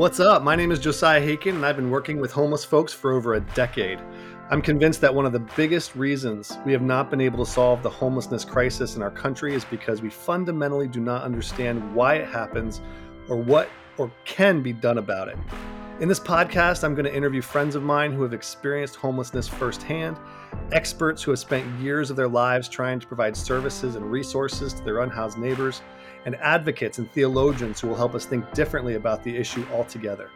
What's up? My name is Josiah Haken, and I've been working with homeless folks for over a decade. I'm convinced that one of the biggest reasons we have not been able to solve the homelessness crisis in our country is because we fundamentally do not understand why it happens or what or can be done about it. In this podcast, I'm going to interview friends of mine who have experienced homelessness firsthand, experts who have spent years of their lives trying to provide services and resources to their unhoused neighbors and advocates and theologians who will help us think differently about the issue altogether.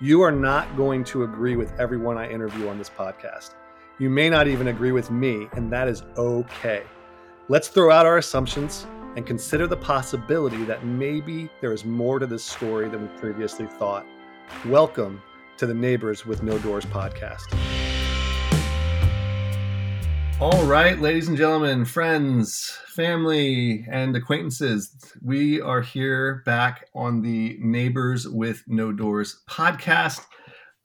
You are not going to agree with everyone I interview on this podcast. You may not even agree with me, and that is okay. Let's throw out our assumptions and consider the possibility that maybe there is more to this story than we previously thought. Welcome to the Neighbors with No Doors podcast. All right, ladies and gentlemen, friends, family, and acquaintances, we are here back on the Neighbors with No Doors podcast.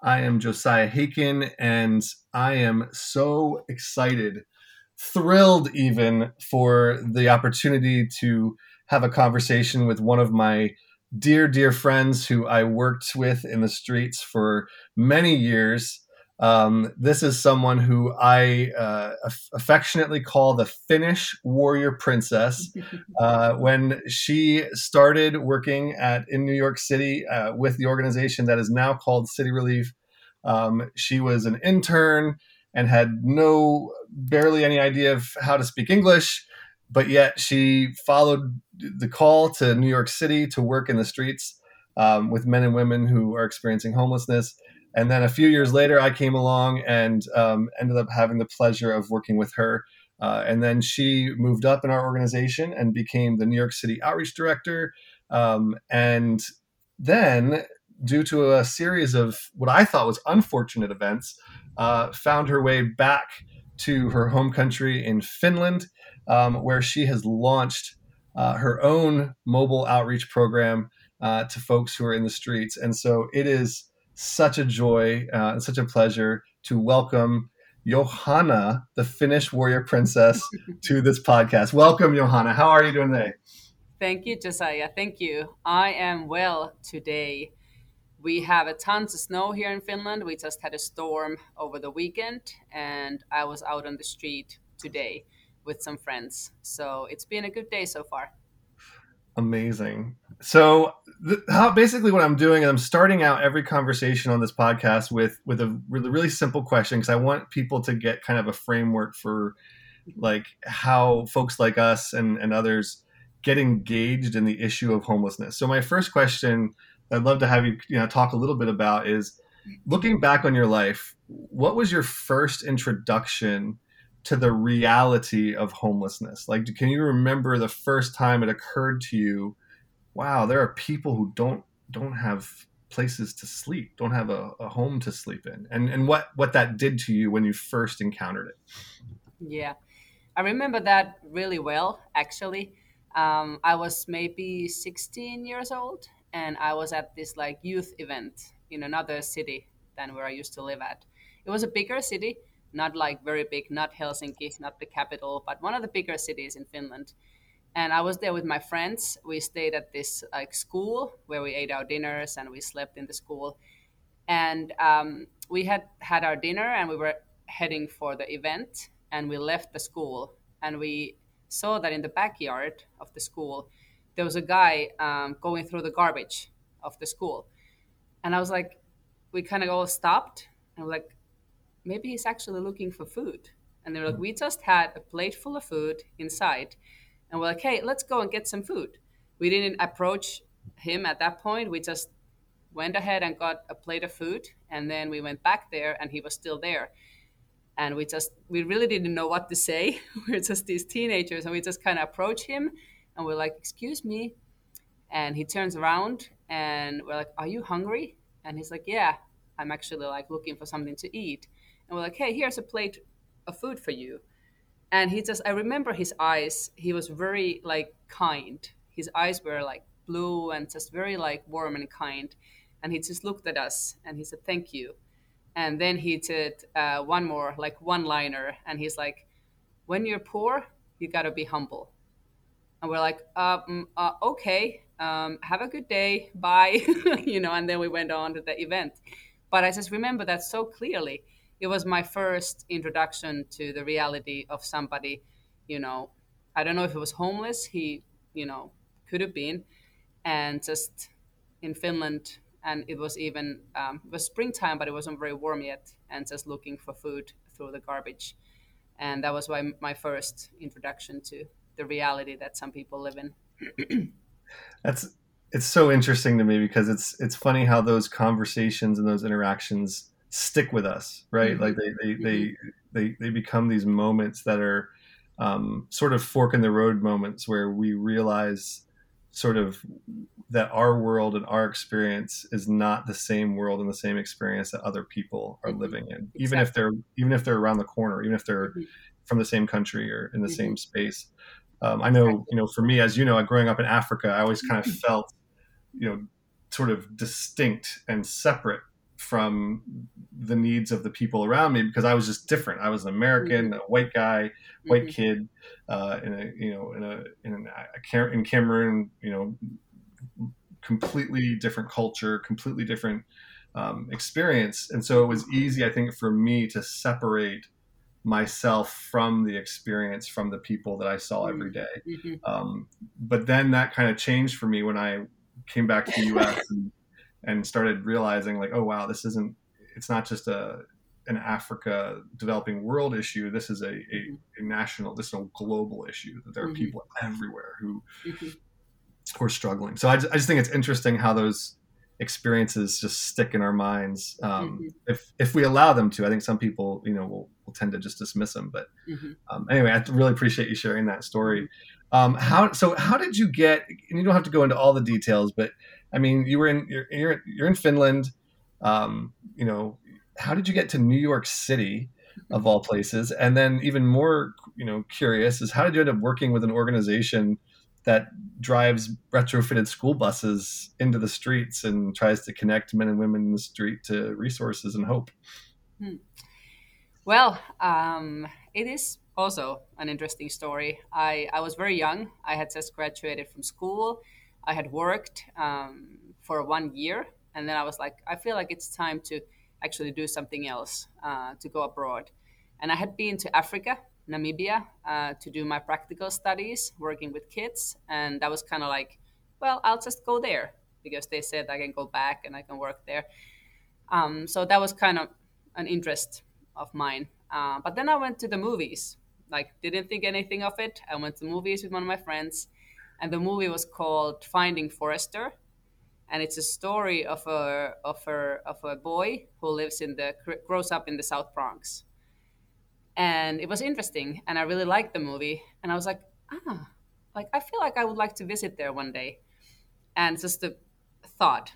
I am Josiah Haken, and I am so excited, thrilled even, for the opportunity to have a conversation with one of my dear, dear friends who I worked with in the streets for many years um, this is someone who I uh, aff- affectionately call the Finnish warrior princess. Uh, when she started working at in New York City uh, with the organization that is now called City Relief, um, she was an intern and had no barely any idea of how to speak English, but yet she followed the call to New York City to work in the streets um, with men and women who are experiencing homelessness and then a few years later, I came along and um, ended up having the pleasure of working with her. Uh, and then she moved up in our organization and became the New York City Outreach Director. Um, and then, due to a series of what I thought was unfortunate events, uh, found her way back to her home country in Finland, um, where she has launched uh, her own mobile outreach program uh, to folks who are in the streets. And so it is such a joy uh, and such a pleasure to welcome Johanna, the Finnish warrior princess, to this podcast. Welcome, Johanna. How are you doing today? Thank you, Josiah. Thank you. I am well today. We have a tons of snow here in Finland. We just had a storm over the weekend, and I was out on the street today with some friends. So it's been a good day so far. Amazing. So, th- how basically what I'm doing I'm starting out every conversation on this podcast with with a really really simple question because I want people to get kind of a framework for like how folks like us and and others get engaged in the issue of homelessness. So, my first question I'd love to have you you know talk a little bit about is looking back on your life. What was your first introduction to the reality of homelessness? Like, can you remember the first time it occurred to you, wow, there are people who don't don't have places to sleep, don't have a, a home to sleep in, and and what what that did to you when you first encountered it? Yeah, I remember that really well. Actually, um, I was maybe 16 years old, and I was at this like youth event in another city than where I used to live at. It was a bigger city, not like very big, not Helsinki, not the capital, but one of the bigger cities in Finland. And I was there with my friends. We stayed at this like school where we ate our dinners and we slept in the school. And um, we had had our dinner and we were heading for the event. And we left the school and we saw that in the backyard of the school there was a guy um, going through the garbage of the school. And I was like, we kind of all stopped and we're like, maybe he's actually looking for food. And they're like, we just had a plate full of food inside. And we're like, hey, let's go and get some food. We didn't approach him at that point. We just went ahead and got a plate of food. And then we went back there and he was still there. And we just, we really didn't know what to say. we're just these teenagers and we just kind of approach him and we're like, excuse me. And he turns around and we're like, are you hungry? And he's like, yeah, I'm actually like looking for something to eat and we're like, hey, here's a plate of food for you. And he just, I remember his eyes. He was very like kind. His eyes were like blue and just very like warm and kind. And he just looked at us and he said, thank you. And then he did uh, one more, like one liner. And he's like, when you're poor, you got to be humble. And we're like, um, uh, okay. um, have a good day, bye, you know, and then we went on to the event. But I just remember that so clearly. It was my first introduction to the reality of somebody, you know, I don't know if he was homeless, he, you know, could have been, and just in Finland, and it was even um, it was springtime, but it wasn't very warm yet, and just looking for food through the garbage, and that was why my first introduction to the reality that some people live in. That's it's so interesting to me because it's it's funny how those conversations and those interactions stick with us, right? Mm-hmm. Like they they, mm-hmm. they they they become these moments that are um, sort of fork in the road moments where we realize sort of that our world and our experience is not the same world and the same experience that other people are mm-hmm. living in exactly. even if they're even if they're around the corner even if they're mm-hmm. from the same country or in the mm-hmm. same space um, i know you know for me as you know growing up in africa i always kind of mm-hmm. felt you know sort of distinct and separate from the needs of the people around me because I was just different. I was an American, mm-hmm. a white guy, white mm-hmm. kid, uh, in a you know in a in a, in Cameroon, you know, completely different culture, completely different um, experience, and so it was easy, I think, for me to separate myself from the experience from the people that I saw every day. Mm-hmm. Um, but then that kind of changed for me when I came back to the U.S. and, and started realizing like, oh wow, this isn't. It's not just a an Africa developing world issue. This is a, a, mm-hmm. a national, this is a global issue. That there are mm-hmm. people everywhere who mm-hmm. who are struggling. So I just, I just think it's interesting how those experiences just stick in our minds um, mm-hmm. if if we allow them to. I think some people, you know, will, will tend to just dismiss them. But mm-hmm. um, anyway, I really appreciate you sharing that story. Mm-hmm. Um, how so? How did you get? And you don't have to go into all the details, but I mean, you were in you're you're, you're in Finland. Um, you know, how did you get to New York City, of all places? And then even more, you know, curious is how did you end up working with an organization that drives retrofitted school buses into the streets and tries to connect men and women in the street to resources and hope? Hmm. Well, um, it is also an interesting story. I, I was very young. I had just graduated from school. I had worked um, for one year. And then I was like, I feel like it's time to actually do something else, uh, to go abroad. And I had been to Africa, Namibia, uh, to do my practical studies, working with kids. And that was kind of like, well, I'll just go there because they said I can go back and I can work there. Um, so that was kind of an interest of mine. Uh, but then I went to the movies like didn't think anything of it. I went to movies with one of my friends, and the movie was called Finding Forrester, and it's a story of a of a of a boy who lives in the grows up in the South Bronx. And it was interesting, and I really liked the movie, and I was like, ah, like I feel like I would like to visit there one day, and just a thought.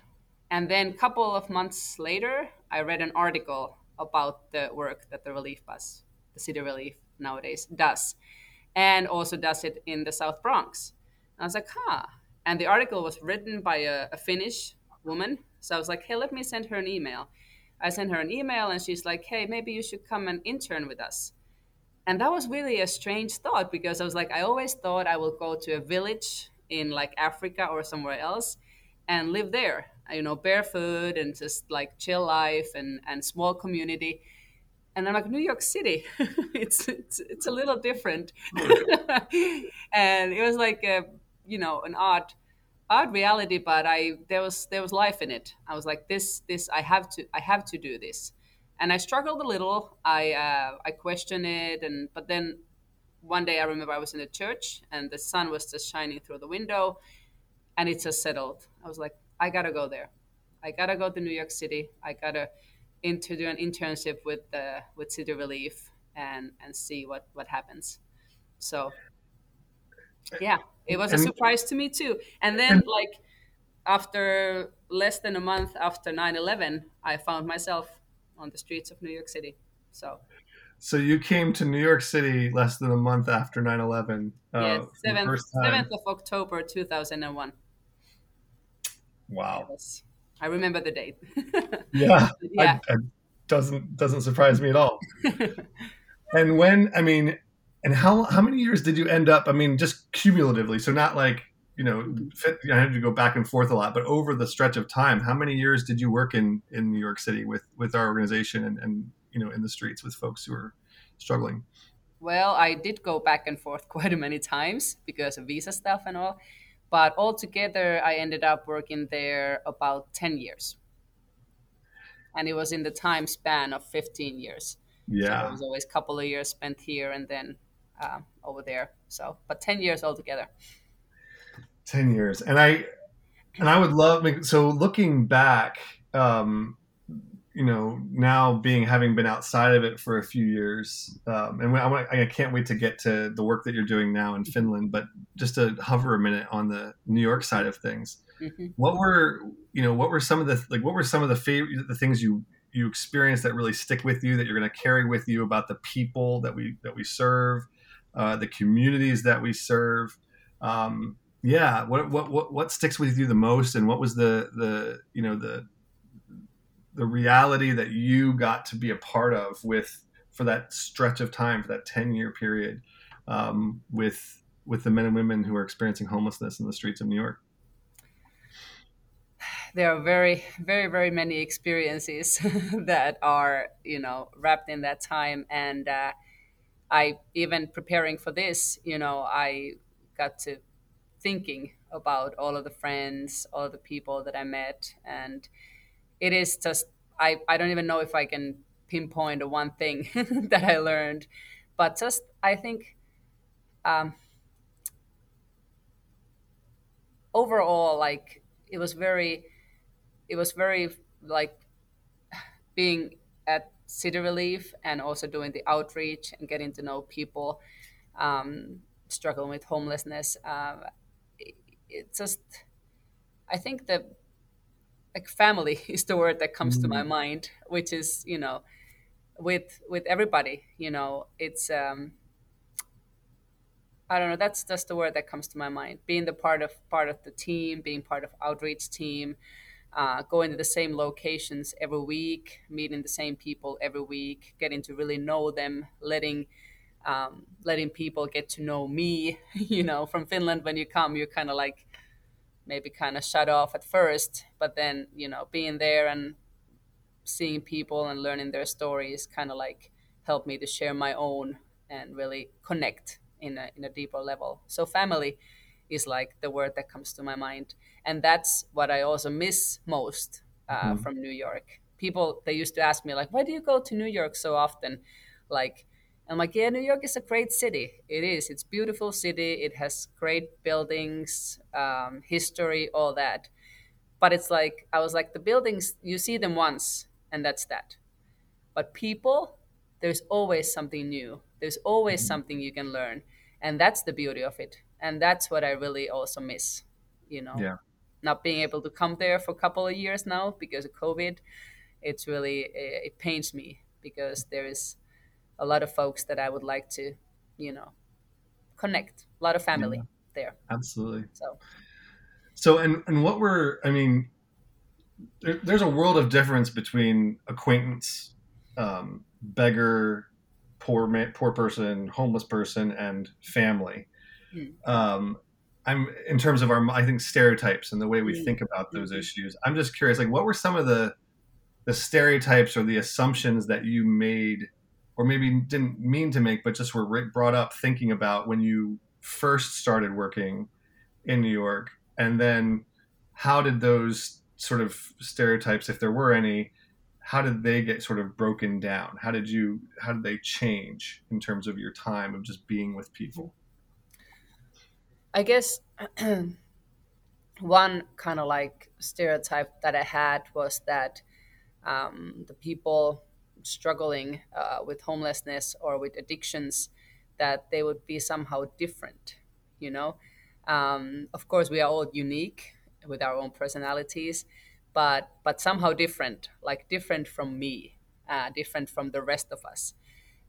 And then a couple of months later, I read an article about the work that the Relief Bus, the City Relief, nowadays does, and also does it in the South Bronx. I was like, huh. And the article was written by a, a Finnish woman. So I was like, hey, let me send her an email. I sent her an email, and she's like, hey, maybe you should come and intern with us. And that was really a strange thought because I was like, I always thought I will go to a village in like Africa or somewhere else and live there, you know, barefoot and just like chill life and, and small community and I'm like New York City, it's, it's it's a little different, and it was like a you know an odd odd reality, but I there was there was life in it. I was like this this I have to I have to do this, and I struggled a little. I uh, I questioned it, and but then one day I remember I was in a church and the sun was just shining through the window, and it just settled. I was like I gotta go there, I gotta go to New York City. I gotta into do an internship with the with City Relief and and see what what happens. So yeah, it was a surprise to me too. And then like after less than a month after 9/11, I found myself on the streets of New York City. So so you came to New York City less than a month after 9/11. Uh, yes, 7th, 7th of October 2001. Wow. I remember the date. yeah, yeah. I, I, doesn't doesn't surprise me at all. and when I mean, and how how many years did you end up? I mean, just cumulatively, so not like you know, fit, I had to go back and forth a lot, but over the stretch of time, how many years did you work in in New York City with with our organization and, and you know in the streets with folks who are struggling? Well, I did go back and forth quite a many times because of visa stuff and all, but altogether, I ended up working there about ten years, and it was in the time span of fifteen years. Yeah, so it was always a couple of years spent here and then uh, over there. So, but ten years altogether. 10 years and i and i would love so looking back um you know now being having been outside of it for a few years um, and I, I can't wait to get to the work that you're doing now in finland but just to hover a minute on the new york side of things mm-hmm. what were you know what were some of the like what were some of the favorite the things you you experienced that really stick with you that you're going to carry with you about the people that we that we serve uh, the communities that we serve. Um, yeah what, what what what sticks with you the most and what was the the you know the the reality that you got to be a part of with for that stretch of time for that 10 year period um, with with the men and women who are experiencing homelessness in the streets of new york? There are very very very many experiences that are you know wrapped in that time. And uh, i even preparing for this you know i got to thinking about all of the friends, all the people that I met, and it is just I, I don't even know if I can pinpoint one thing that I learned, but just I think um, overall like it was very it was very like being city relief and also doing the outreach and getting to know people um, struggling with homelessness uh, it's just I think that like family is the word that comes mm. to my mm. mind, which is you know with with everybody you know it's um I don't know that's just the word that comes to my mind being the part of part of the team being part of outreach team uh, going to the same locations every week meeting the same people every week getting to really know them letting um, letting people get to know me. you know, from Finland, when you come, you're kind of like maybe kind of shut off at first, but then you know, being there and seeing people and learning their stories kind of like helped me to share my own and really connect in a in a deeper level. So family is like the word that comes to my mind, and that's what I also miss most uh, mm-hmm. from New York. People they used to ask me like, "Why do you go to New York so often?" Like I'm like, yeah, New York is a great city. It is. It's beautiful city. It has great buildings, um, history, all that. But it's like I was like the buildings. You see them once, and that's that. But people, there's always something new. There's always mm-hmm. something you can learn, and that's the beauty of it. And that's what I really also miss. You know, yeah. not being able to come there for a couple of years now because of COVID. It's really it pains me because there is a lot of folks that I would like to, you know, connect. A lot of family yeah, there. Absolutely. So, so and and what were I mean, there, there's a world of difference between acquaintance, um, beggar, poor man, poor person, homeless person, and family. Hmm. Um, I'm in terms of our I think stereotypes and the way we hmm. think about those mm-hmm. issues. I'm just curious, like what were some of the the stereotypes or the assumptions that you made or maybe didn't mean to make, but just were brought up thinking about when you first started working in New York? And then how did those sort of stereotypes, if there were any, how did they get sort of broken down? How did you, how did they change in terms of your time of just being with people? I guess one kind of like stereotype that I had was that um, the people struggling uh, with homelessness or with addictions that they would be somehow different you know? Um, of course we are all unique with our own personalities but but somehow different like different from me uh, different from the rest of us.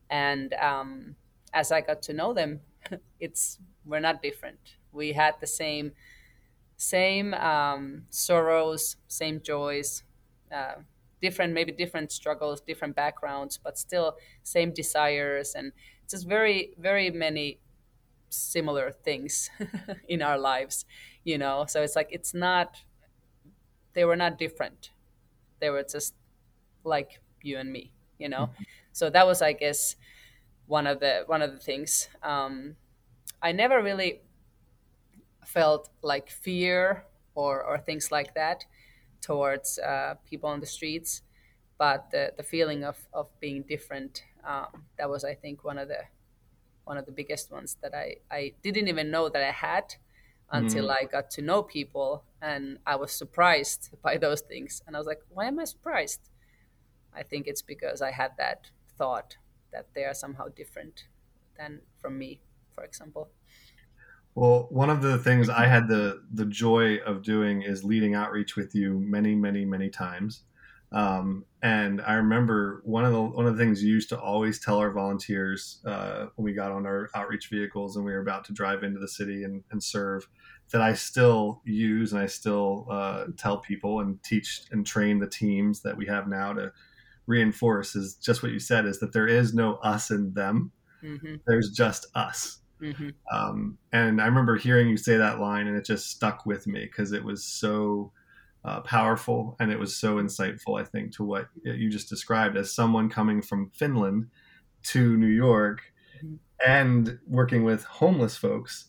And um, as i got to know them it's we're not different. We had the same same um, sorrows same joys uh, different maybe different struggles different backgrounds but still same desires and just very very many similar things in our lives you know? So it's like it's not they were not different. They were just like you and me you know? Mm-hmm. so that was i guess one of the one of the things. Um, i never really felt like fear or or things like that towards uh, people on the streets but the, the feeling of, of being different um, that was i think one of the one of the biggest ones that i, I didn't even know that i had until mm. i got to know people and i was surprised by those things. And i was like why am i surprised? I think it's because i had that thought that they are somehow different than from me for example well, one of the things I had the the joy of doing is leading outreach with you many, many, many times. Um, and I remember one of the one of the things you used to always tell our volunteers uh, when we got on our outreach vehicles and we were about to drive into the city and, and serve that I still use and I still uh, tell people and teach and train the teams that we have now to reinforce is just what you said is that there is no us and them. Mm-hmm. There's just us Mm-hmm. Um, and I remember hearing you say that line, and it just stuck with me because it was so uh, powerful and it was so insightful. I think to what you just described as someone coming from Finland to New York mm-hmm. and working with homeless folks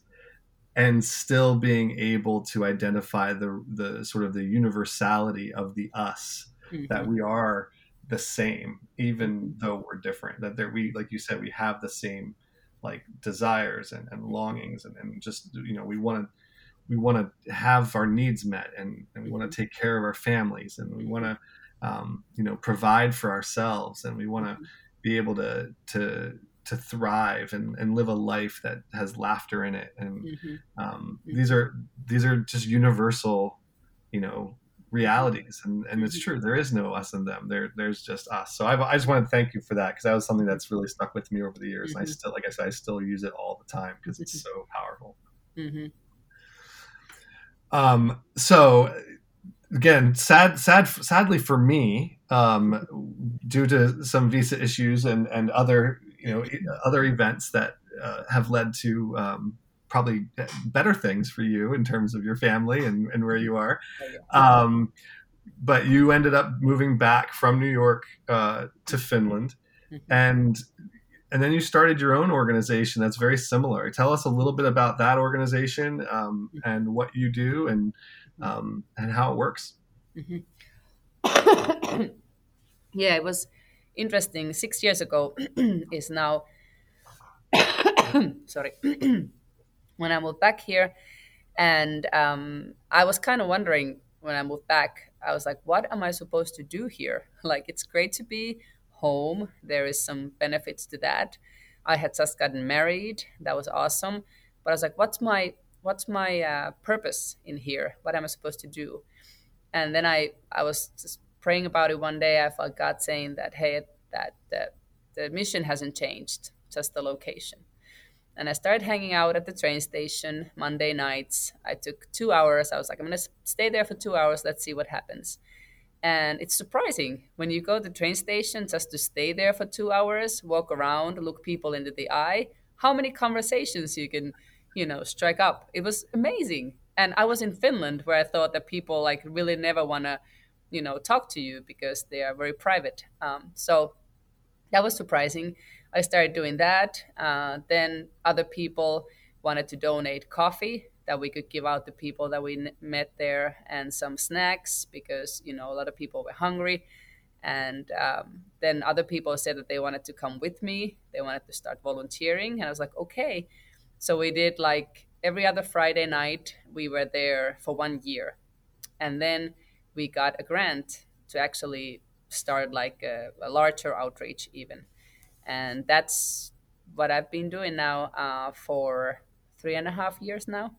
and still being able to identify the the sort of the universality of the us mm-hmm. that we are the same even though we're different that there we like you said we have the same like desires and, and longings and, and just you know we want to we want to have our needs met and, and we want to take care of our families and we want to um, you know provide for ourselves and we want to be able to to to thrive and, and live a life that has laughter in it and mm-hmm. Um, mm-hmm. these are these are just universal you know realities and, and it's mm-hmm. true there is no us and them there there's just us so I've, i just want to thank you for that because that was something that's really stuck with me over the years mm-hmm. and i mm-hmm. still like i said i still use it all the time because it's so powerful mm-hmm. um so again sad sad sadly for me um due to some visa issues and and other you know other events that uh, have led to um, probably better things for you in terms of your family and, and where you are. Um, but you ended up moving back from New York uh, to Finland, mm-hmm. and and then you started your own organization that's very similar. Tell us a little bit about that organization um, mm-hmm. and what you do and um, and how it works. Mm-hmm. yeah, it was interesting. Six years ago is now. sorry. When I moved back here. And um, I was kind of wondering when I moved back, I was like, what am I supposed to do here? Like, it's great to be home. There is some benefits to that. I had just gotten married. That was awesome. But I was like, what's my what's my uh, purpose in here? What am I supposed to do? And then I I was just praying about it one day. I felt God saying that hey, that that the mission hasn't changed, just the location and I started hanging out at the train station Monday nights. I took two hours. I was like, I'm going to stay there for two hours. Let's see what happens. And it's surprising when you go to the train station just to stay there for two hours, walk around, look people into the eye, how many conversations you can, you know, strike up. It was amazing. And I was in Finland where I thought that people like really never want to, you know, talk to you because they are very private. Um, so that was surprising. I started doing that. Uh, then other people wanted to donate coffee that we could give out to people that we met there and some snacks because you know a lot of people were hungry. And um, then other people said that they wanted to come with me. They wanted to start volunteering. And i was like okay. So we did like every other friday night we were there for one year. And then we got a grant to actually start like a, a larger outreach even and that's what I've been doing now uh, for three and a half years now.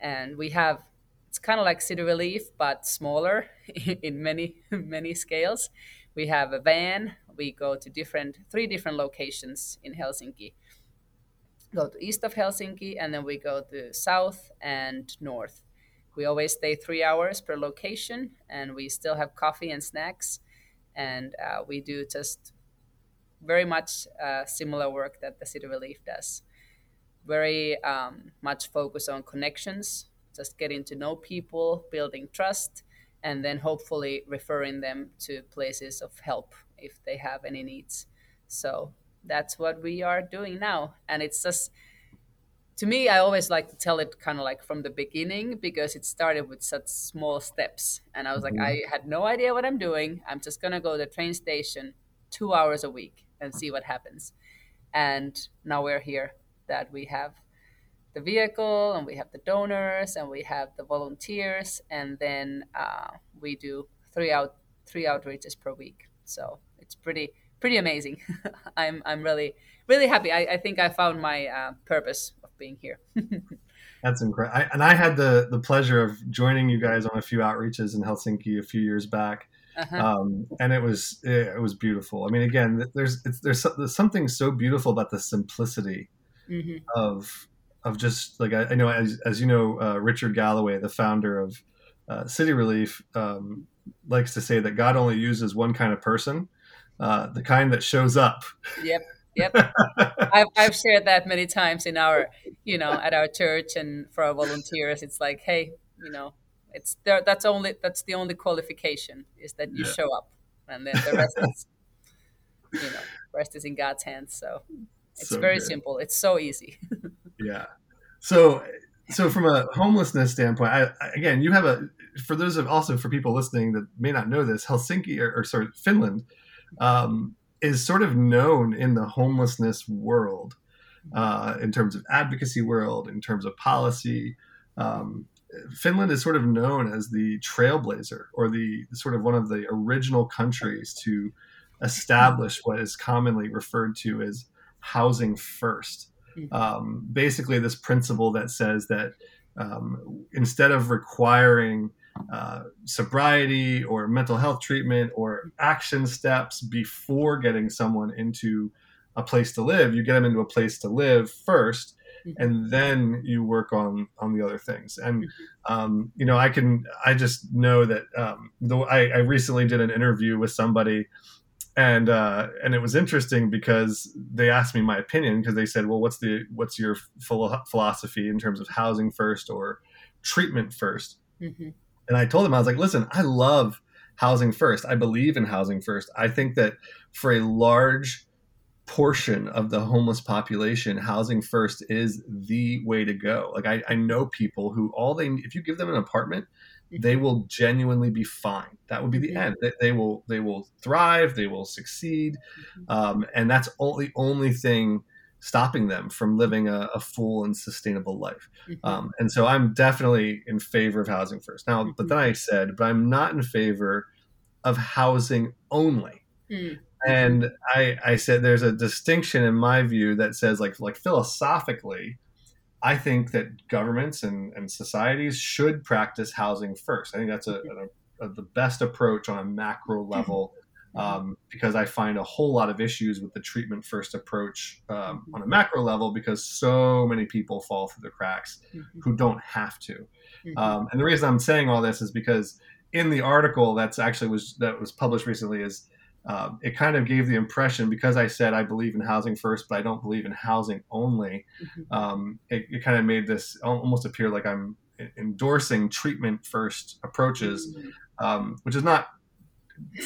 And we have it's kind of like City Relief but smaller in many many scales. We have a van. We go to different three different locations in Helsinki. Go to east of Helsinki and then we go to south and north. We always stay three hours per location, and we still have coffee and snacks. And uh, we do just very much uh, similar work that the City Relief does. Very um, much focus on connections just getting to know people, building trust, and then hopefully referring them to places of help if they have any needs. So that's what we are doing now. And it's just, to me, I always like to tell it kind of like from the beginning because it started with such small steps. And I was mm-hmm. like, I had no idea what I'm doing. I'm just going to go to the train station two hours a week and see what happens. And now we're here that we have the vehicle and we have the donors and we have the volunteers and then uh, we do three out three outreaches per week. So it's pretty pretty amazing. I'm i'm really really happy. I, I think i found my uh, purpose of being here. That's incredible and i had the the pleasure of joining you guys on a few outreaches in helsinki a few years back uh-huh. um, and it was it, was beautiful i mean again there's there's, there's something so beautiful about the simplicity mm-hmm. of of just like I, I know as, as you know uh, Richard Galloway, the founder of uh, City Relief, um, likes to say that God only uses one kind of person, uh, the kind that shows up. Yep. Yep, I've, I've shared that many times in our, you know, at our church and for our volunteers. It's like, hey, you know, it's there. That's only that's the only qualification is that you yeah. show up, and then the rest is, you know, rest is in God's hands. So it's so very good. simple. It's so easy. yeah. So, so from a homelessness standpoint, I, again, you have a for those of also for people listening that may not know this, Helsinki or, or sorry, Finland um, is sort of known in the homelessness world uh, in terms of advocacy world, in terms of policy. Um, Finland is sort of known as the trailblazer or the sort of one of the original countries to establish what is commonly referred to as housing first. Mm-hmm. Um, basically, this principle that says that um, instead of requiring uh, sobriety or mental health treatment or action steps before getting someone into a place to live, you get them into a place to live 1st mm-hmm. and then you work on on the other things. And mm-hmm. um, you know, I can I just know that um, the, I, I recently did an interview with somebody and uh, and it was interesting because they asked me my opinion because they said, "Well, what's the what's your philosophy in terms of housing first or treatment 1st mm-hmm. And I told them I was like, "Listen, I love housing first. I believe in housing first. I think that for a large portion of the homeless population, housing first is the way to go. Like I, I know people who all they if you give them an apartment, they will genuinely be fine. That would be the end. They, they will they will thrive. They will succeed, mm-hmm. um, and that's only only thing stopping them from living a, a full and sustainable life. Mm-hmm. Um, and so I'm definitely in favor of housing first. Now, but then I mm-hmm. said, but I'm not in favor of housing only. Mm-hmm. And I, I said there's a distinction in my view that says like like philosophically I think that governments and, and societies should practice housing first. I think that's a, a, a the best approach on a macro level mm-hmm. um, because I find a whole lot of issues with the treatment first approach um, mm-hmm. on a macro level because so many people fall through the cracks mm-hmm. who don't have to. Mm-hmm. Um, and the reason I'm saying all this is because in the article that's actually was that was published recently is um, it kind of gave the impression because I said I believe in housing first, but I don't believe in housing only. Mm-hmm. Um, it, it, kind of made this almost appear like I'm endorsing treatment first approaches, mm-hmm. um, which is not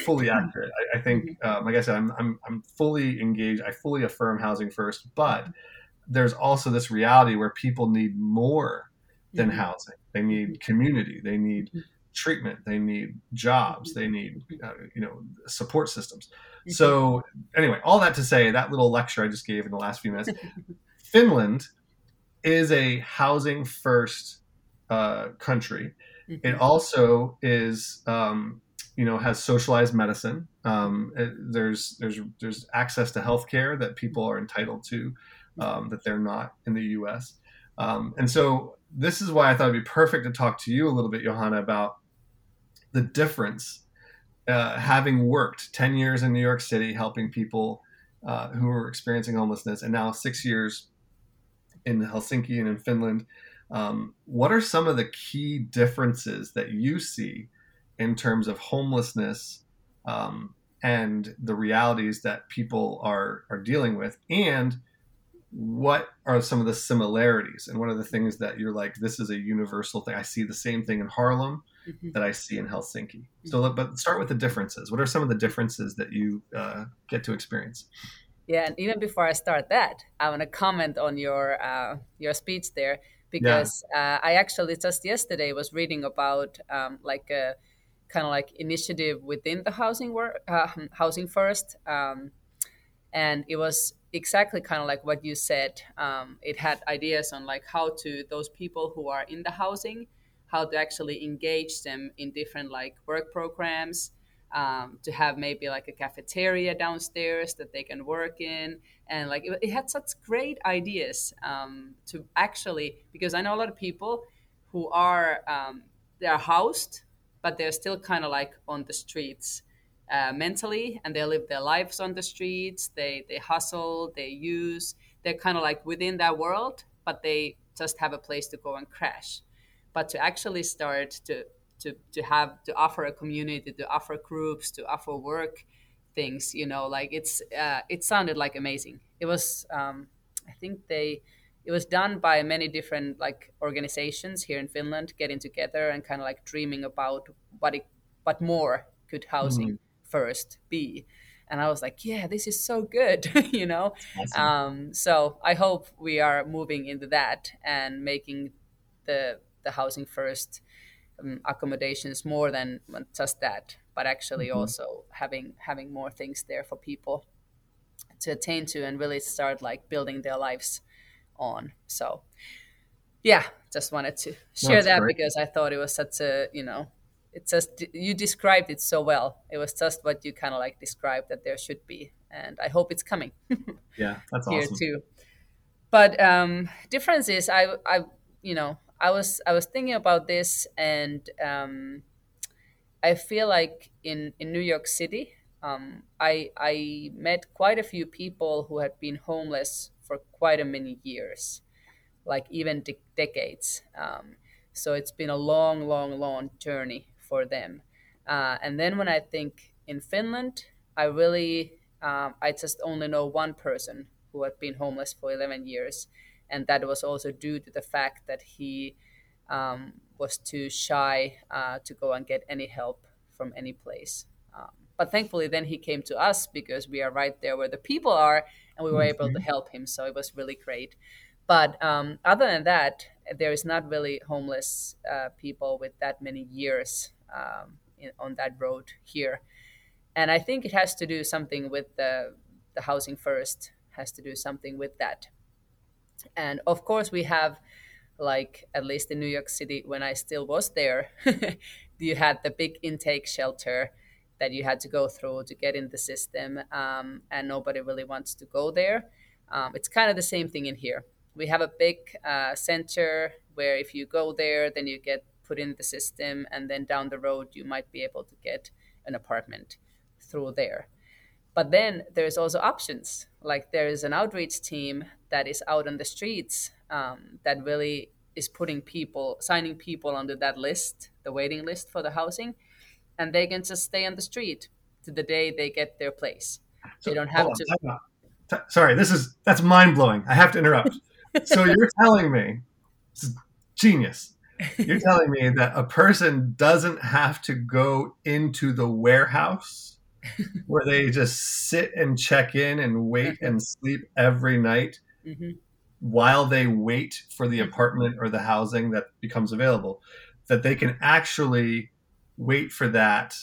fully accurate. I, I think, mm-hmm. um, like I said, I'm, I'm, I'm fully engaged. I fully affirm housing first, but mm-hmm. there's also this reality where people need more than mm-hmm. housing. They need mm-hmm. community. They need treatment. They need jobs. They need uh, you know support systems. Mm-hmm. so anyway all that to say that little lecture i just gave in the last few minutes finland is a housing first uh, country. Mm-hmm. it also is um, you know has socialized medicine. Um, it, there's there's there's access to health care that people are entitled to um, that they're not in the us um, and so this is why I thought it'd be perfect to talk to you a little bit, Johanna, about the difference uh, having worked 10 years in New York City helping people uh, who were experiencing homelessness and now six years in Helsinki and in Finland. Um, what are some of the key differences that you see in terms of homelessness um, and the realities that people are, are dealing with? And what are some of the similarities and what are the things that you're like this is a universal thing i see the same thing in harlem mm-hmm. that i see in helsinki so mm-hmm. but start with the differences what are some of the differences that you uh, get to experience yeah and even before i start that i want to comment on your uh, your speech there because yeah. uh, i actually just yesterday was reading about um, like a kind of like initiative within the housing work uh, housing first um, and it was exactly kind of like what you said um, it had ideas on like how to those people who are in the housing how to actually engage them in different like work programs um, to have maybe like a cafeteria downstairs that they can work in. And like it, it had such great ideas um, to actually because i know a lot of people who are um, they are housed but they're still kind of like on the streets uh, mentally and they live their lives on the streets. They they hustle they use they're kind of like within that world but they just have a place to go and crash. But to actually start to to to have to offer a community to offer groups to offer work things you know like it's uh, it sounded like amazing. It was um, i think they it was done by many different like organizations here in finland getting together and kind of like dreaming about what it what more could housing mm-hmm first be and i was like yeah this is so good you know awesome. um, so i hope we are moving into that and making the the housing first um, accommodations more than just that but actually mm-hmm. also having having more things there for people to attain to and really start like building their lives on so yeah just wanted to share That's that great. because i thought it was such a you know it's just you described it so well. It was just what you kind of like described that there should be, and I hope it's coming. yeah, that's here awesome. too. But um, difference is, I, I, you know, I was I was thinking about this, and um, I feel like in in New York City, um, I I met quite a few people who had been homeless for quite a many years, like even de- decades. Um, so it's been a long, long, long journey for them. Uh, and then when I think in Finland, I really, um, I just only know one person who had been homeless for 11 years. And that was also due to the fact that he um, was too shy uh, to go and get any help from any place. Um, but thankfully, then he came to us because we are right there where the people are, and we were mm-hmm. able to help him. So it was really great. But um, other than that, there is not really homeless uh, people with that many years um, in, on that road here. And I think it has to do something with the, the housing first, has to do something with that. And of course, we have, like, at least in New York City, when I still was there, you had the big intake shelter that you had to go through to get in the system, um, and nobody really wants to go there. Um, it's kind of the same thing in here. We have a big uh, center where if you go there, then you get put in the system, and then down the road you might be able to get an apartment through there. But then there's also options. Like there is an outreach team that is out on the streets um, that really is putting people, signing people onto that list, the waiting list for the housing, and they can just stay on the street to the day they get their place. So, they don't have to. Sorry, this is that's mind blowing. I have to interrupt. so you're telling me, genius. You're telling me that a person doesn't have to go into the warehouse where they just sit and check in and wait and sleep every night mm-hmm. while they wait for the apartment or the housing that becomes available. That they can actually wait for that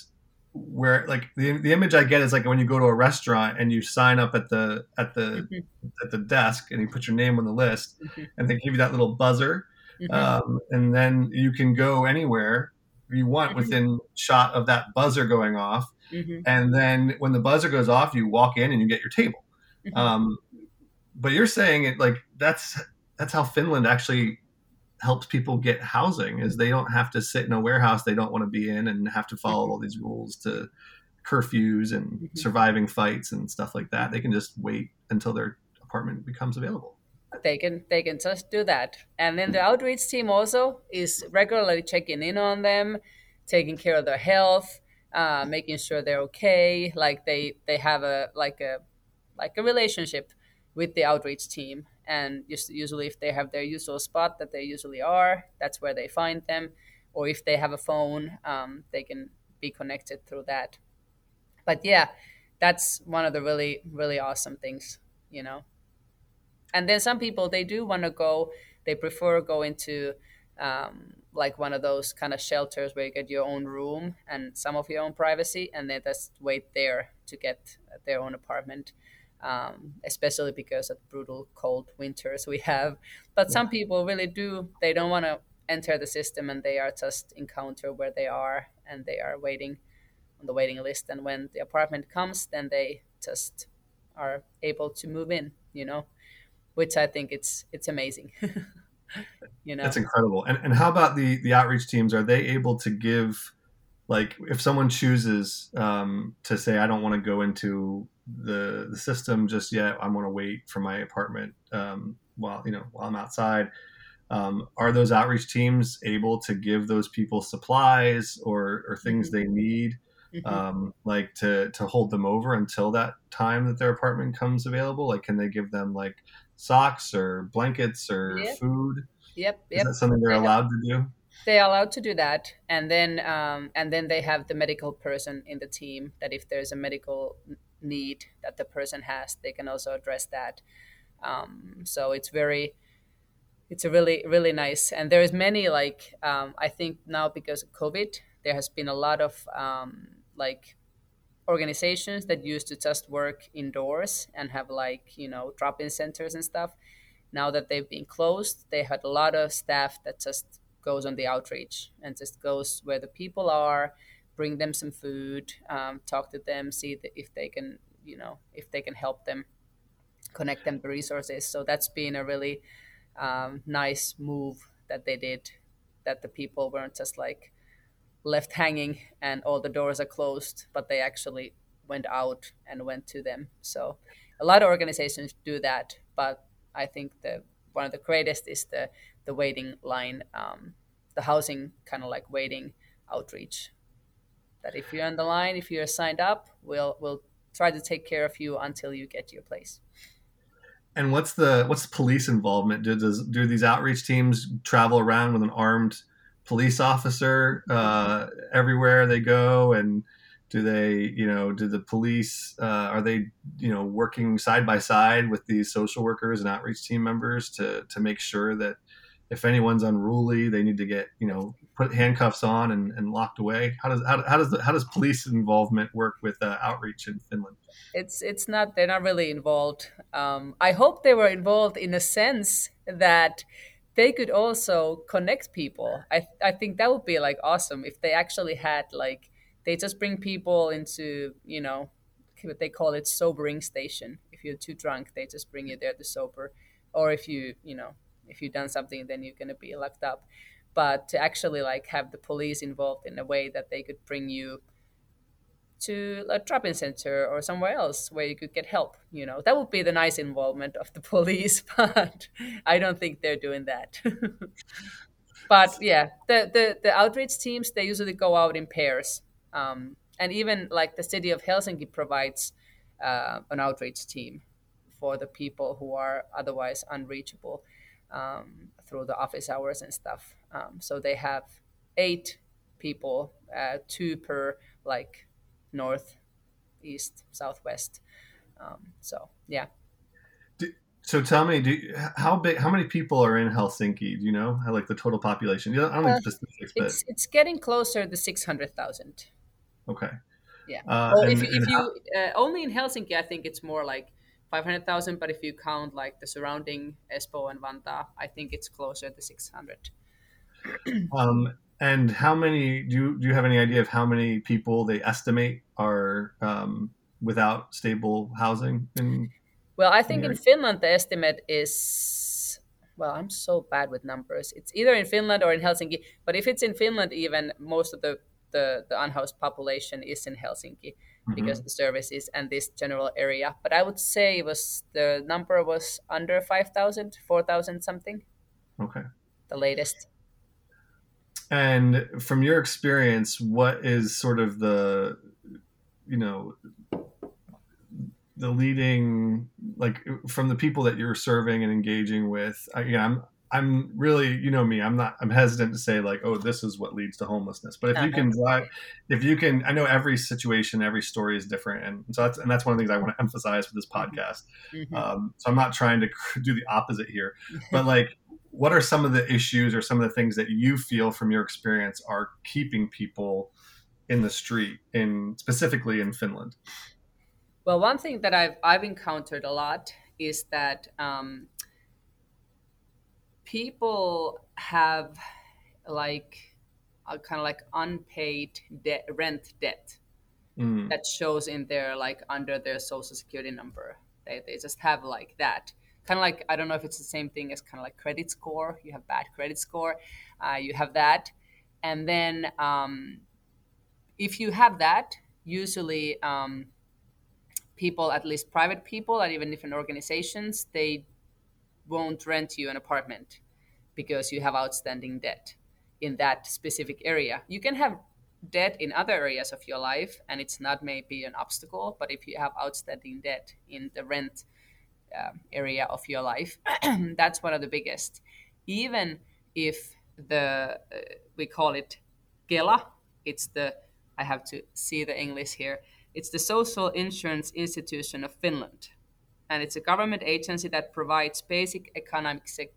where like the, the image I get is like when you go to a restaurant and you sign up at the at the mm-hmm. at the desk and you put your name on the list mm-hmm. and they give you that little buzzer mm-hmm. um, and then you can go anywhere you want mm-hmm. within shot of that buzzer going off. Mm-hmm. And then when the buzzer goes off, you walk in and you get your table. Mm-hmm. Um, but you're saying it like that's that's how Finland actually helps people get housing is they don't have to sit in a warehouse they don't want to be in and have to follow mm-hmm. all these rules to curfews and mm-hmm. surviving fights and stuff like that. They can just wait until their apartment becomes available they can they can just do that and then the outreach team also is regularly checking in on them taking care of their health uh, making sure they're okay like they they have a like a like a relationship with the outreach team and usually if they have their usual spot that they usually are, that's where they find them. Or if they have a phone, um, they can be connected through that. But yeah, that's one of the really really awesome things, you know. And then some people they do want to go. They prefer going to um, like one of those kind of shelters where you get your own room and some of your own privacy, and they just wait there to get their own apartment. Um, especially because of brutal cold winters we have. But some people really do. They don't want to enter the system, and they are just encounter where they are, and they are waiting on the waiting list. And when the apartment comes, then they just are able to move in. You know, which I think it's it's amazing. you know that's incredible and, and how about the the outreach teams are they able to give like if someone chooses um, to say i don't want to go into the the system just yet i want to wait for my apartment um, while you know while i'm outside um, are those outreach teams able to give those people supplies or or things mm-hmm. they need mm-hmm. um, like to to hold them over until that time that their apartment comes available like can they give them like socks or blankets or yep. food? Yep. yep. Is that something they're they allowed to do? They're allowed to do that, and then um, and then they have the medical person in the team that if there's a medical need that the person has, they can also address that. Um, so it's very it's a really really nice and there's many like um, i think now because of covid there has been a lot of um, like organizations that used to just work indoors and have like you know drop-in centers and stuff now that they've been closed they had a lot of staff that just goes on the outreach and just goes where the people are bring them some food um, talk to them see if they can you know if they can help them connect them to resources. So that's been a really um, nice move that they did that the people weren't just like left hanging and all the doors are closed, but they actually went out and went to them. So a lot of organizations do that, but I think the one of the greatest is the the waiting line, um, the housing kind of like waiting outreach. That if you're on the line, if you're signed up, we'll we'll try to take care of you until you get your place. And what's the what's the police involvement? Do does do these outreach teams travel around with an armed police officer uh, everywhere they go and do they you know do the police uh, are they you know working side by side with these social workers and outreach team members to to make sure that if anyone's unruly they need to get you know put handcuffs on and, and locked away? How does how, how does the, how does police involvement work with uh, outreach in finland? It's it's not they're not really involved. Um, i hope they were involved in a sense that they could also connect people. I I think that would be like awesome if they actually had like they just bring people into you know what they call it sobering station. If you're too drunk, they just bring you there to sober, or if you you know if you've done something, then you're gonna be locked up. But to actually like have the police involved in a way that they could bring you to a drop-in center or somewhere else where you could get help you know? That would be the nice involvement of the police but i don't think they're doing that. But yeah the, the the outreach teams they usually go out in pairs um, and even like the city of helsinki provides uh, an outreach team for the people who are otherwise unreachable um, through the office hours and stuff. Um, so they have eight people uh, two per like north, east, southwest. Um, so yeah. so tell me, do you, how big? How many people are in Helsinki? Do you know? How, like the total population? I don't uh, specifics, but it's, it's getting closer to six hundred thousand. Okay. Yeah. Uh, well, and, if, if you uh, only in Helsinki, I think it's more like five hundred thousand. But if you count like the surrounding Espoo and Vantaa, I think it's closer to six hundred. um, and how many do you, do you have any idea of how many people they estimate are um, without stable housing? In, well, I think in, in Finland the estimate is well, I'm so bad with numbers. It's either in Finland or in Helsinki. But if it's in Finland, even most of the the, the unhoused population is in Helsinki mm-hmm. because the services and this general area. But I would say it was the number was under 5,000, 4,000 something. Okay. The latest. And from your experience, what is sort of the, you know, the leading like from the people that you're serving and engaging with again i'm i'm really you know me i'm not i'm hesitant to say like oh this is what leads to homelessness but if you can drive if you can i know every situation every story is different and so that's and that's one of the things i want to emphasize with this mm-hmm. podcast mm-hmm. um, so i'm not trying to do the opposite here but like what are some of the issues or some of the things that you feel from your experience are keeping people in the street in specifically in finland well, one thing that I've I've encountered a lot is that um, people have like a kind of like unpaid debt, rent debt mm. that shows in their like under their social security number. They they just have like that. Kind of like I don't know if it's the same thing as kind of like credit score. You have bad credit score, uh, you have that, and then um, if you have that, usually um, people, at least private people and even different organizations, they won't rent you an apartment because you have outstanding debt in that specific area. You can have debt in other areas of your life and it's not maybe an obstacle, but if you have outstanding debt in the rent uh, area of your life, that's one of the biggest. Even if the, uh, we call it Kela, it's the, I have to see the English here, it's the Social Insurance Institution of Finland, and it's a government agency that provides basic economic sec-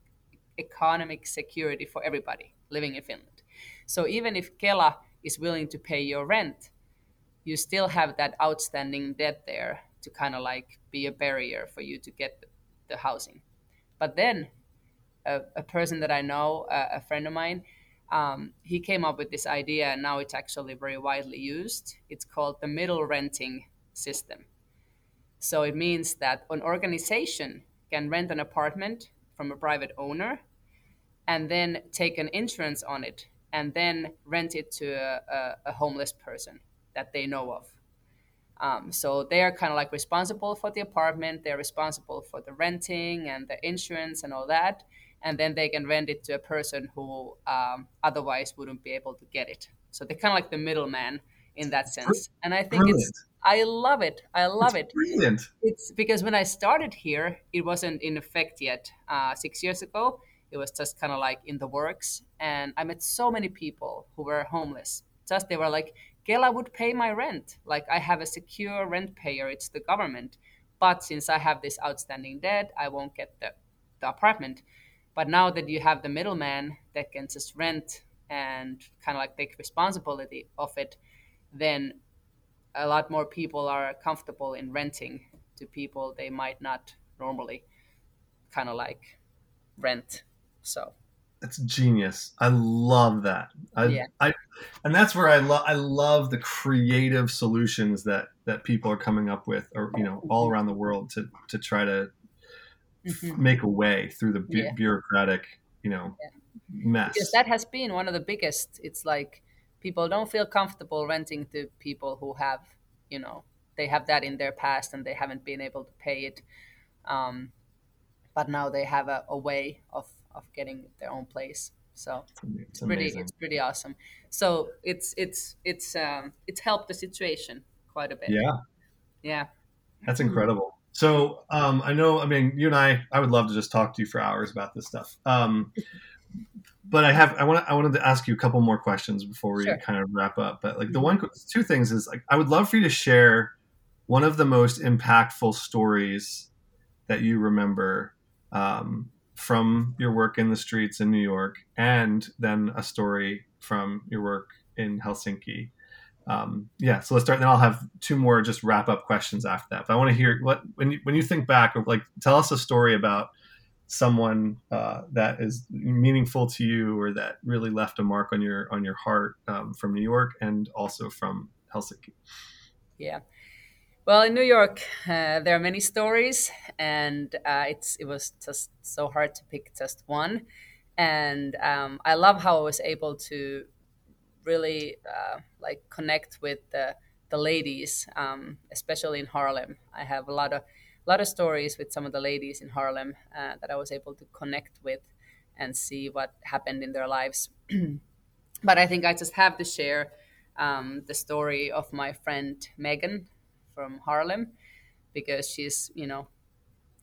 economic security for everybody living in Finland. So even if Kela is willing to pay your rent, you still have that outstanding debt there to kind of like be a barrier for you to get the housing. But then a, a person that I know, a, a friend of mine, um, he came up with this idea, and now it's actually very widely used. It's called the middle renting system. So it means that an organization can rent an apartment from a private owner and then take an insurance on it and then rent it to a, a, a homeless person that they know of. Um, so they are kind of like responsible for the apartment, they're responsible for the renting and the insurance and all that and then they can rent it to a person who um, otherwise wouldn't be able to get it. So they're kind of like the middleman in that sense. And I think brilliant. it's I love it. I love it's it. Brilliant. It's because when I started here, it wasn't in effect yet. Uh, six years ago, it was just kind of like in the works, and I met so many people who were homeless. Just they were like, "Kela would pay my rent. Like I have a secure rent payer. It's the government. But since I have this outstanding debt, I won't get the the apartment." But now that you have the middleman that can just rent and kind of like take responsibility of it, then a lot more people are comfortable in renting to people they might not normally kind of like rent. So that's genius. I love that. I, yeah. I, and that's where I love. I love the creative solutions that that people are coming up with, or you know, all around the world to to try to mm-hmm. make a way through the bu- yeah. bureaucratic, you know, yeah. mess. Because that has been one of the biggest. It's like people don't feel comfortable renting to people who have, you know, they have that in their past and they haven't been able to pay it. Um, but now they have a, a way of, of getting their own place. So it's, it's pretty it's pretty awesome. So it's it's it's um, it's helped the situation quite a bit. Yeah. Yeah. That's incredible. So um, I know, I mean, you and I, I would love to just talk to you for hours about this stuff. Um, but I have, I want, I wanted to ask you a couple more questions before we sure. kind of wrap up. But like the one, two things is like, I would love for you to share one of the most impactful stories that you remember um, from your work in the streets in New York, and then a story from your work in Helsinki um, yeah, so let's start. Then I'll have two more just wrap up questions after that. But I want to hear what when you, when you think back like tell us a story about someone uh, that is meaningful to you or that really left a mark on your on your heart um, from New York and also from Helsinki. Yeah. Well, in New York, uh, there are many stories, and uh, it's it was just so hard to pick just one. And um, I love how I was able to really uh, like connect with the, the ladies, um, especially in Harlem. I have a lot of a lot of stories with some of the ladies in Harlem uh, that I was able to connect with and see what happened in their lives. but I think I just have to share um, the story of my friend Megan from Harlem. because she's you know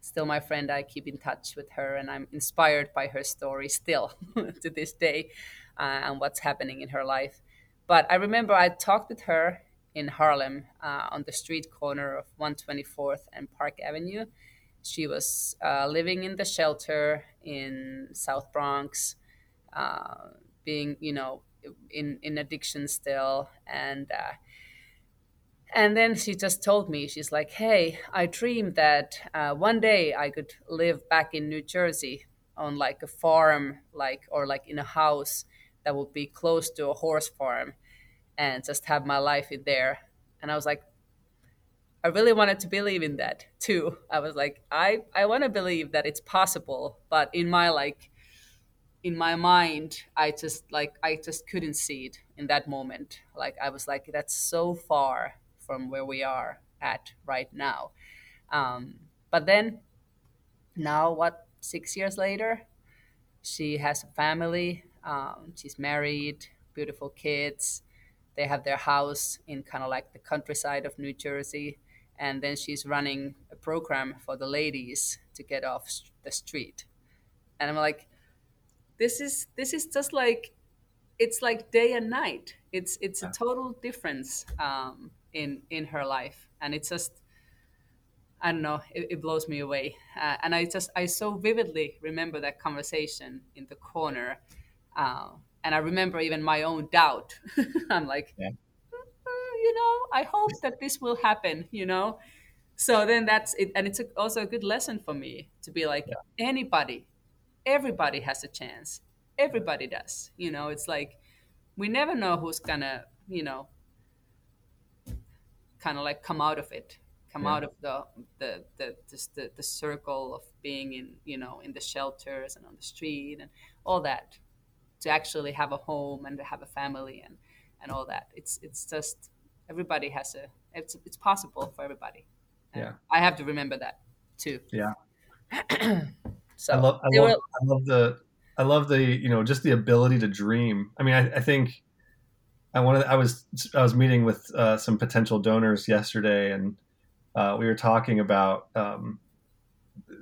still my friend. I keep in touch with her, and I'm inspired by her story still to this day, uh, and what's happening in her life. But I remember I talked with her in Harlem uh, on the street corner of 124th and Park Avenue. She was uh, living in the shelter in South Bronx, uh, being you know in in addiction still, and uh, and then she just told me, she's like, hey, I dreamed that uh, one day I could live back in New Jersey on like a farm, like, or like in a house that would be close to a horse farm and just have my life in there. And I was like, I really wanted to believe in that too. I was like, I, I want to believe that it's possible, but in my like, in my mind, I just like, I just couldn't see it in that moment. Like, I was like, that's so far from where we are at right now. Um, but then, now what? Six years later, she has a family. Um, she's married, beautiful kids. They have their house in kind of like the countryside of New Jersey. And then she's running a program for the ladies to get off the street. And I'm like, this is this is just like it's like day and night. It's it's a total difference. Um, in in her life. And it's just i don't know it, it blows me away. Uh, and i just i so vividly remember that conversation in the corner. Uh, and i remember even my own doubt. I'm like yeah. uh, you know i hope that this will happen you know? So then that's it. And it's a, also a good lesson for me to be like yeah. anybody everybody has a chance. Everybody does you know? It's like we never know who's gonna you know kind of like come out of it come yeah. out of the the the, just the the circle of being in you know in the shelters and on the street and all that to actually have a home and to have a family and and all that. It's it's just everybody has a it's it's possible for everybody. And yeah. I have to remember that too. Yeah. So I love, I love, will... I love the i love the you know just the ability to dream. I mean i, I think I wanted. I was I was meeting with uh, some potential donors yesterday, and uh, we were talking about. Um,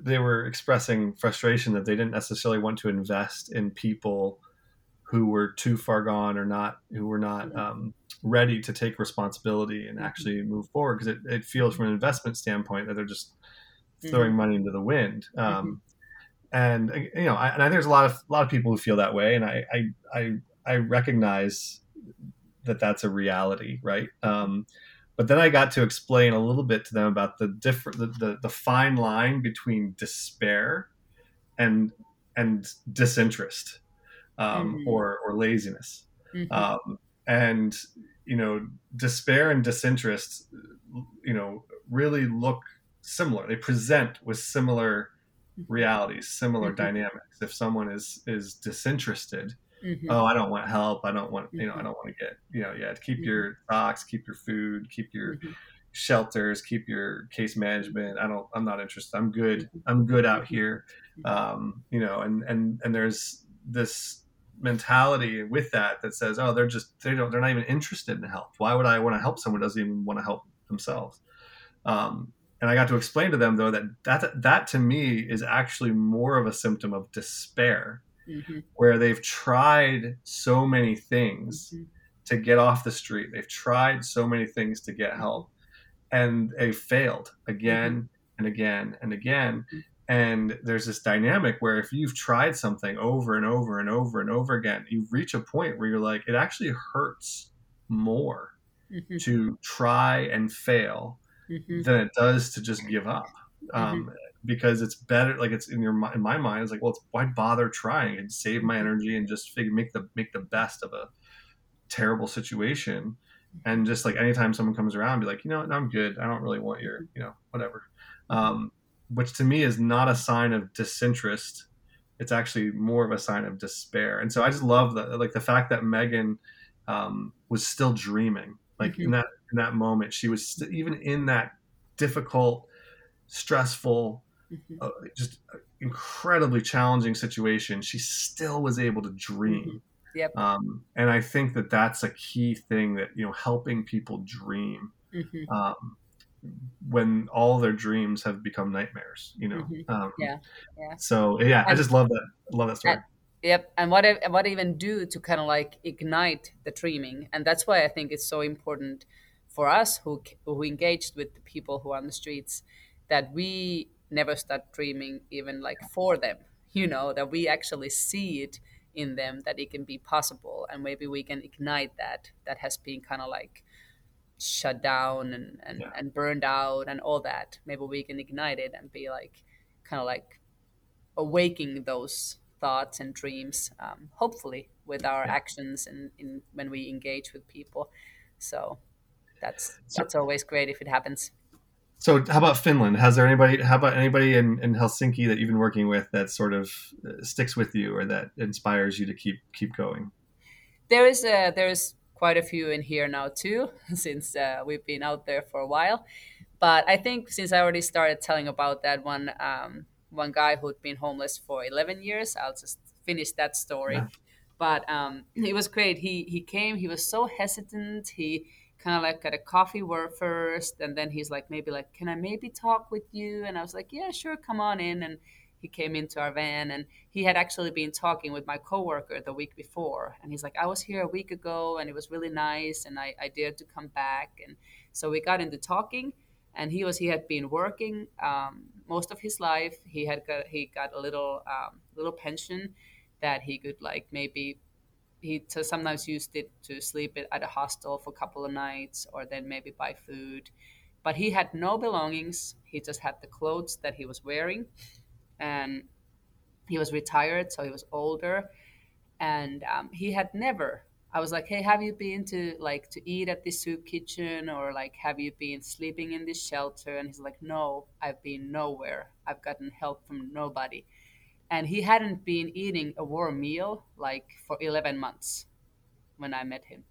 they were expressing frustration that they didn't necessarily want to invest in people who were too far gone or not who were not mm-hmm. um, ready to take responsibility and mm-hmm. actually move forward because it, it feels from an investment standpoint that they're just throwing mm-hmm. money into the wind um, mm-hmm. and you know I, and I think there's a lot of a lot of people who feel that way and I I I, I recognize that that's a reality, right? Um, but then I got to explain a little bit to them about the different, the, the, the fine line between despair and and disinterest um, mm-hmm. or or laziness, mm-hmm. um, and you know, despair and disinterest, you know, really look similar. They present with similar mm-hmm. realities, similar mm-hmm. dynamics. If someone is is disinterested, Mm-hmm. Oh, I don't want help. I don't want, you know, I mm-hmm. don't want to get, you know, yeah, keep mm-hmm. your stocks, keep your food, keep your mm-hmm. shelters, keep your case management. I don't, I'm not interested. I'm good. I'm good out here. Um, you know, and, and, and there's this mentality with that that says, oh, they're just, they don't, they're not even interested in help. Why would I want to help someone who doesn't even want to help themselves? Um, and I got to explain to them though that that that to me is actually more of a symptom of despair mm-hmm. where they've tried so many things mm-hmm. to get off the street. They've tried so many things to get help and they failed again mm-hmm. and again and again. Mm-hmm. And there's this dynamic where if you've tried something over and over and over and over again, you reach a point where you're like, it actually hurts more mm-hmm. to try and fail mm-hmm. than it does to just give up. Um, because it's better like it's in your in my mind it's like well it's, why bother trying and save my mm-hmm. energy and just figure make the make the best of a terrible situation? And just like anytime someone comes around be like you know what, i'm good. I don't really want your you know whatever. Um, which to me is not a sign of disinterest. It's actually more of a sign of despair. And so i just love that like the fact that megan um, was still dreaming like mm-hmm. in that in that moment. She was st- even in that difficult stressful mm-hmm. uh, just incredibly challenging situation, she still was able to dream. Mm-hmm. Yep. Um, and I think that that's a key thing that you know helping people dream. Mm-hmm. Um, when all their dreams have become nightmares you know Mhm. um, Yeah, yeah. so yeah i just love that love that story Yep, and what what even do to kind of like ignite the dreaming, and that's why I think it's so important for us who who engaged with the people who are on the streets that we never start dreaming even like for them. You know that we actually see it in them that it can be possible, and maybe we can ignite that that has been kind of like shut down and and, Yeah. and burned out and all that. Maybe we can ignite it and be like kind of like awaking those thoughts and dreams um, hopefully with our Yeah. actions and in when we engage with people so that's So- that's always great if it happens so how about finland? Has there anybody how about anybody in, in helsinki that you've been working with that sort of uh, sticks with you or that inspires you to keep keep going? There is a there's quite a few in here now too since uh, we've been out there for a while. But i think since i already started telling about that one um, one guy who'd been homeless for 11 years i'll just finish that story. Yeah. but um, it was great. He he came he was so hesitant. He kind of like at a coffee word first and then he's like maybe like can i maybe talk with you? And i was like yeah sure come on in. And he came into our van and he had actually been talking with my coworker the week before and he's like i was here a week ago and it was really nice and i, I dared to come back. And so we got into talking and he was he had been working um, most of his life. He had got he got a little um, little pension that he could like maybe he sometimes used it to sleep at a hostel for a couple of nights or then maybe buy food. But he had no belongings. He just had the clothes that he was wearing. And he was retired so he was older. And um, he had never i was like hey have you been to like to eat at this soup kitchen or like have you been sleeping in this shelter? And he's like no i've been nowhere. I've gotten help from nobody and he hadn't been eating a warm meal like for 11 months when i met him.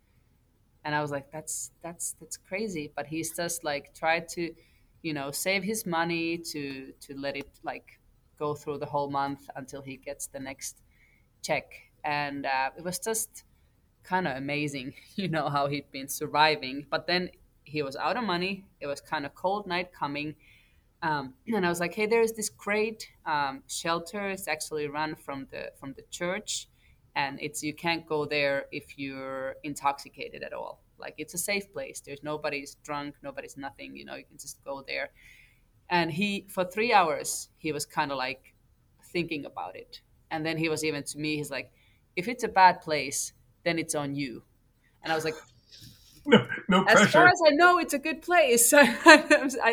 And i was like that's that's that's crazy. But he's just like tried to you know save his money to to let it like go through the whole month until he gets the next check. And uh, it was just kind of amazing you know how he'd been surviving. But then he was out of money. It was kind of cold night coming um, and I was like, "Hey, there's this great um, shelter. It's actually run from the from the church, and it's you can't go there if you're intoxicated at all. Like it's a safe place. There's nobody's drunk, nobody's nothing. You know, you can just go there." And he, for three hours, he was kind of like thinking about it, and then he was even to me, he's like, "If it's a bad place, then it's on you." And I was like, no, no as pressure far as I know, it's a good place. I,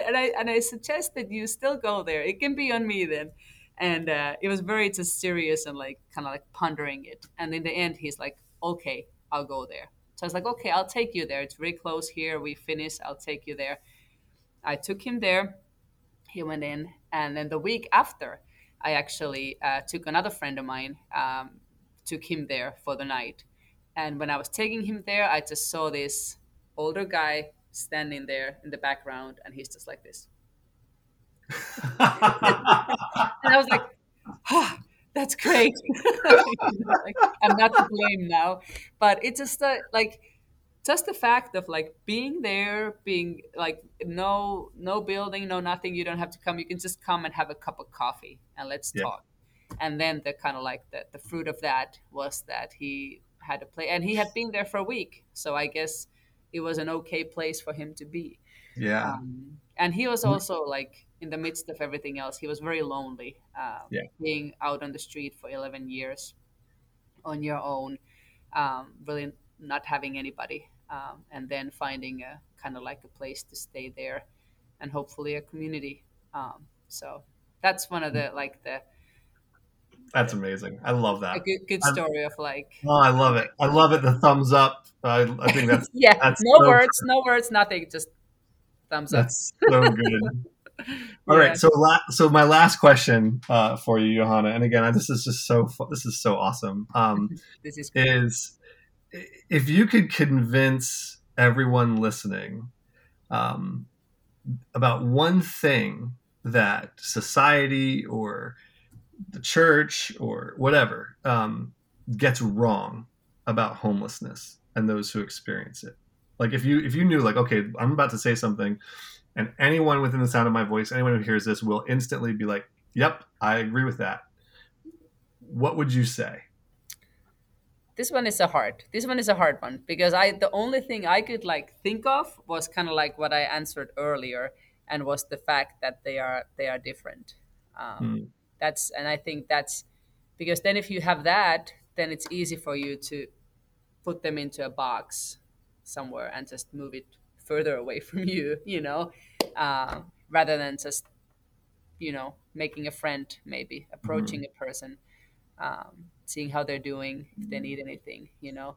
and I and I suggest that you still go there. It can be on me then. And uh, it was very just serious and like kind of like pondering it. And in the end, he's like, "Okay, I'll go there." So I was like, "Okay, I'll take you there. It's very close here. We finish. I'll take you there." I took him there. He went in, and then the week after, I actually uh, took another friend of mine, um, took him there for the night. And when I was taking him there, I just saw this older guy standing there in the background, and he's just like this. And I was like, oh, that's great. like, I'm not to blame now, but it's just uh, like just the fact of like being there, being like no no building, no nothing. You don't have to come. You can just come and have a cup of coffee and let's Yeah. talk. And then the kind of like the, the fruit of that was that he had a play, and he had been there for a week. So I guess it was an okay place for him to be. yeah Um, and he was also like in the midst of everything else, he was very lonely. Um, Yeah. Being out on the street for 11 years on your own, um, really not having anybody, um, and then finding a kind of like a place to stay there and hopefully a community. Um, so that's one of the like the that's amazing. I love that. A good, good story of like oh i love it. I love it the thumbs up. I, I think that's yeah that's no so words no words nothing just thumbs up. That's so good. All right, Yeah. so la- so my last question uh, for you, Johanna, and again, this is just so fu- this is so awesome. Um, this is is if you could convince everyone listening um, about one thing that society or the church or whatever um, gets wrong about homelessness and those who experience it. Like if you if you knew like okay, I'm about to say something and anyone within the sound of my voice, anyone who hears this, will instantly be like, "Yep, I agree with that." What would you say? this one is a hard this one is a hard one because i the only thing i could like think of was kind of like what i answered earlier and was the fact that they are they are different um, mm. That's and i think that's because then if you have that then it's easy for you to put them into a box somewhere and just move it further away from you you know uh, rather than just you know making a friend maybe approaching mm. a person um, seeing how they're doing, if they need anything, you know,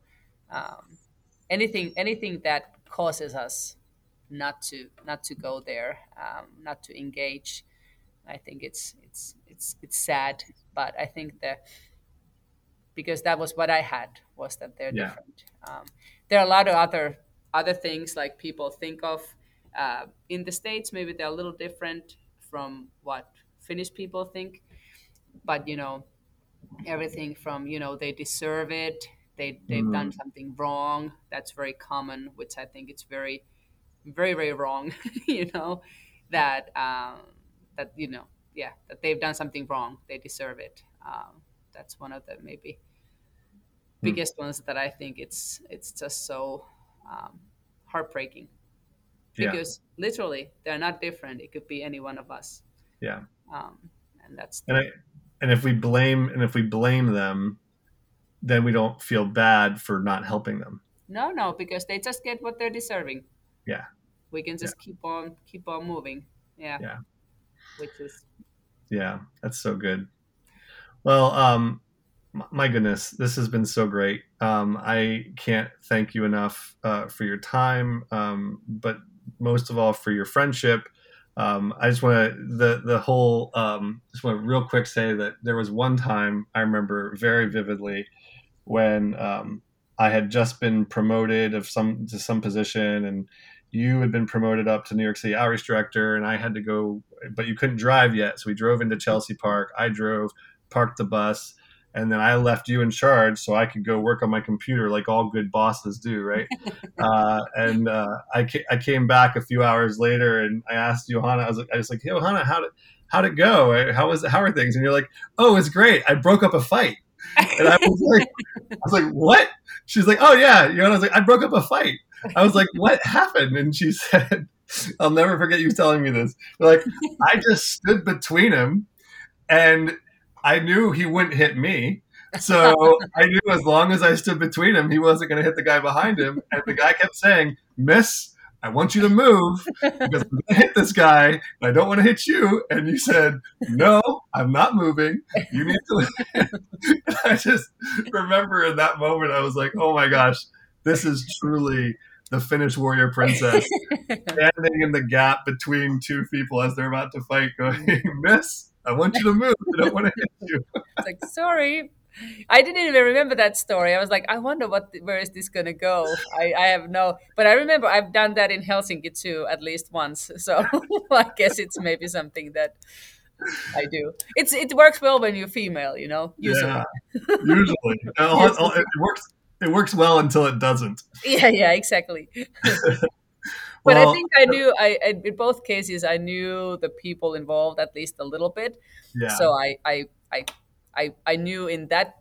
um, anything anything that causes us not to not to go there, um, not to engage. I think it's it's it's it's sad, but I think that because that was what I had was that they're yeah. different. Um, there are a lot of other other things like people think of uh, in the states. Maybe they're a little different from what Finnish people think, but you know everything from you know they deserve it they they've mm. done something wrong that's very common which i think it's very very very wrong you know that um that you know yeah that they've done something wrong. They deserve it. Um, that's one of the maybe hmm. biggest ones that i think it's it's just so um, heartbreaking. Because yeah. literally they're not different. It could be any one of us. Yeah. Um, and that's and I, and if we blame and if we blame them then we don't feel bad for not helping them. No no because they just get what they're deserving. Yeah. We can just yeah. keep on keep on moving. Yeah. Yeah which is yeah that's so good. Well um my goodness this has been so great. Um i can't thank you enough uh, for your time um but most of all for your friendship. Um, I just want to the the whole um, just want to real quick say that there was one time I remember very vividly when um, I had just been promoted of some to some position and you had been promoted up to New York City outreach director and I had to go but you couldn't drive yet so we drove into Chelsea Park I drove parked the bus and then I left you in charge so I could go work on my computer like all good bosses do, right? uh, and uh, I, ca- I came back a few hours later and I asked Johanna, I was like, I was like, hey, Johanna, how did how'd it go? How was how are things? And you're like, oh, it's great. I broke up a fight. And I was like, I was like, what? She's like, oh yeah. You know, I was like, I broke up a fight. I was like, what happened? And she said, I'll never forget you telling me this. Like, I just stood between him and I knew he wouldn't hit me. So I knew as long as I stood between him, he wasn't going to hit the guy behind him. And the guy kept saying, Miss, I want you to move because I'm to hit this guy. And I don't want to hit you. And you said, No, I'm not moving. You need to. I just remember in that moment, I was like, Oh my gosh, this is truly the Finnish warrior princess standing in the gap between two people as they're about to fight, going, Miss, I want you to move. I don't want to hit you. it's like, sorry. I didn't even remember that story. I was like, I wonder what, where is this gonna go? I, I have no, but I remember I've done that in Helsinki too, at least once. So I guess it's maybe something that I do. It's it works well when you're female, you know. Usually. Yeah, usually uh, it works. It works well until it doesn't. Yeah, yeah, exactly. but well, I think I knew I, I, in both cases I knew the people involved at least a little bit. Yeah. So I I I I, I knew in that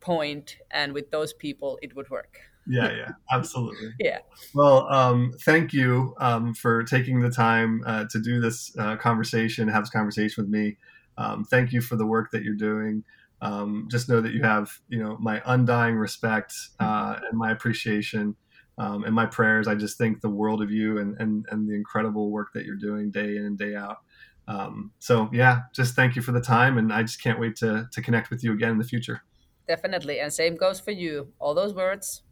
point and with those people it would work. yeah, yeah, absolutely. yeah. Well, um, thank you um, for taking the time uh, to do this uh, conversation, have this conversation with me. Um, thank you for the work that you're doing. Um, just know that you have, you know, my undying respect uh, and my appreciation um, and my prayers. I just think the world of you and, and, and the incredible work that you're doing day in and day out. Um, so yeah, just thank you for the time. And I just can't wait to, to connect with you again in the future. Definitely. And same goes for you. All those words,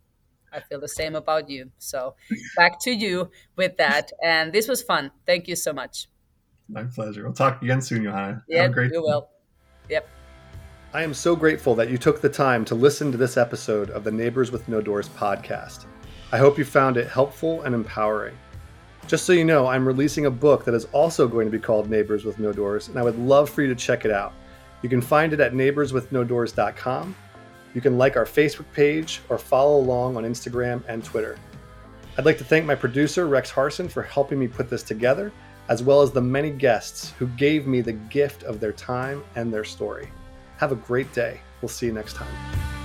I feel the same about you. So back to you with that. And this was fun. Thank you so much. My pleasure. We'll talk again soon, Johanna. Yeah, great we will. Yep. I am so grateful that you took the time to listen to this episode of the Neighbors with No Doors podcast. I hope you found it helpful and empowering. Just so you know, I'm releasing a book that is also going to be called Neighbors with No Doors, and I would love for you to check it out. You can find it at neighborswithnodoors.com. You can like our Facebook page or follow along on Instagram and Twitter. I'd like to thank my producer, Rex Harson, for helping me put this together, as well as the many guests who gave me the gift of their time and their story. Have a great day. We'll see you next time.